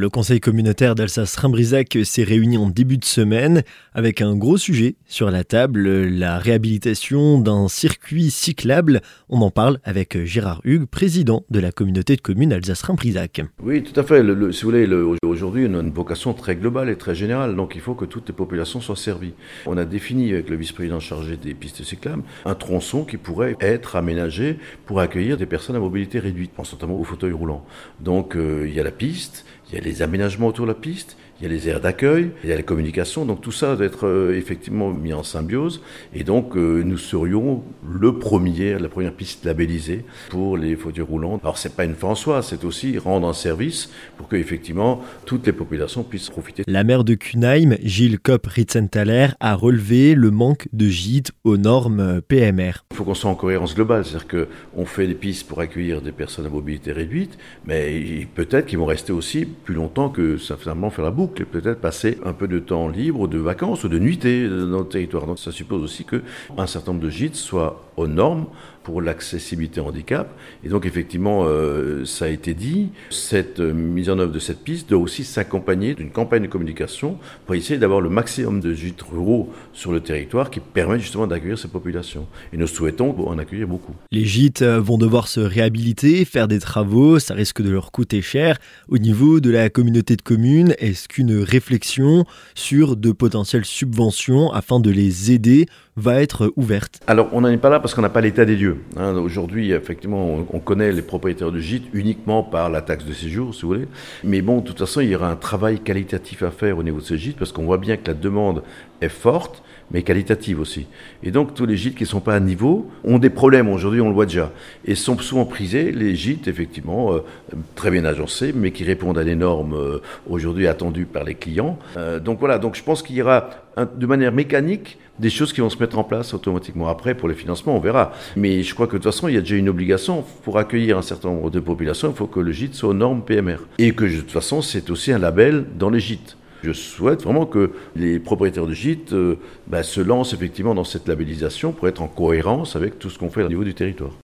Le conseil communautaire d'Alsace-Rimbrisac s'est réuni en début de semaine avec un gros sujet sur la table, la réhabilitation d'un circuit cyclable. On en parle avec Gérard Hugues, président de la communauté de communes Alsace-Rimbrisac. Oui, tout à fait. si vous voulez, aujourd'hui, on a une vocation très globale et très générale, donc il faut que toutes les populations soient servies. On a défini avec le vice-président chargé des pistes cyclables un tronçon qui pourrait être aménagé pour accueillir des personnes à mobilité réduite, pense notamment au fauteuil roulant. Donc euh, il y a la piste, il y a les aménagements autour de la piste, il y a les aires d'accueil, il y a les communications, donc tout ça doit être euh, effectivement mis en symbiose. Et donc euh, nous serions le premier, la première piste labellisée pour les fauteuils roulants. Alors c'est pas une fin en soi, c'est aussi rendre un service pour que effectivement toutes les populations puissent profiter. La maire de Kunheim, Gilles Kopp-Ritzenthaler, a relevé le manque de gîtes aux normes PMR. Il faut qu'on soit en cohérence globale, c'est-à-dire qu'on fait des pistes pour accueillir des personnes à mobilité réduite, mais peut-être qu'ils vont rester aussi plus longtemps que ça finalement faire la boucle et peut-être passer un peu de temps libre, de vacances ou de nuitées dans notre territoire. Donc ça suppose aussi qu'un certain nombre de gîtes soient aux normes pour l'accessibilité handicap. Et donc effectivement, euh, ça a été dit, cette mise en œuvre de cette piste doit aussi s'accompagner d'une campagne de communication pour essayer d'avoir le maximum de gîtes ruraux sur le territoire qui permettent justement d'accueillir ces populations. Et nous souhaitons en accueillir beaucoup. Les gîtes euh, vont devoir se réhabiliter, faire des travaux, ça risque de leur coûter cher. Au niveau de la communauté de communes, est-ce qu'une réflexion sur de potentielles subventions afin de les aider va être ouverte Alors on n'en est pas là parce qu'on n'a pas l'état des lieux. Hein, aujourd'hui, effectivement, on, connaît les propriétaires de gîtes uniquement par la taxe de séjour, si vous voulez. Mais bon, de toute façon, il y aura un travail qualitatif à faire au niveau de ces gîtes parce qu'on voit bien que la demande est forte, mais qualitative aussi. Et donc, tous les gîtes qui ne sont pas à niveau ont des problèmes. Aujourd'hui, on le voit déjà. Et sont souvent prisés, les gîtes, effectivement, euh, très bien agencés, mais qui répondent à des normes euh, aujourd'hui attendues par les clients. Euh, donc voilà, donc je pense qu'il y aura de manière mécanique des choses qui vont se mettre en place automatiquement. Après, pour les financements, on verra. Mais je crois que de toute façon, il y a déjà une obligation. Pour accueillir un certain nombre de populations, il faut que le gîte soit aux normes PMR. Et que de toute façon, c'est aussi un label dans les gîtes. Je souhaite vraiment que les propriétaires de gîtes euh, bah, se lancent effectivement dans cette labellisation pour être en cohérence avec tout ce qu'on fait au niveau du territoire.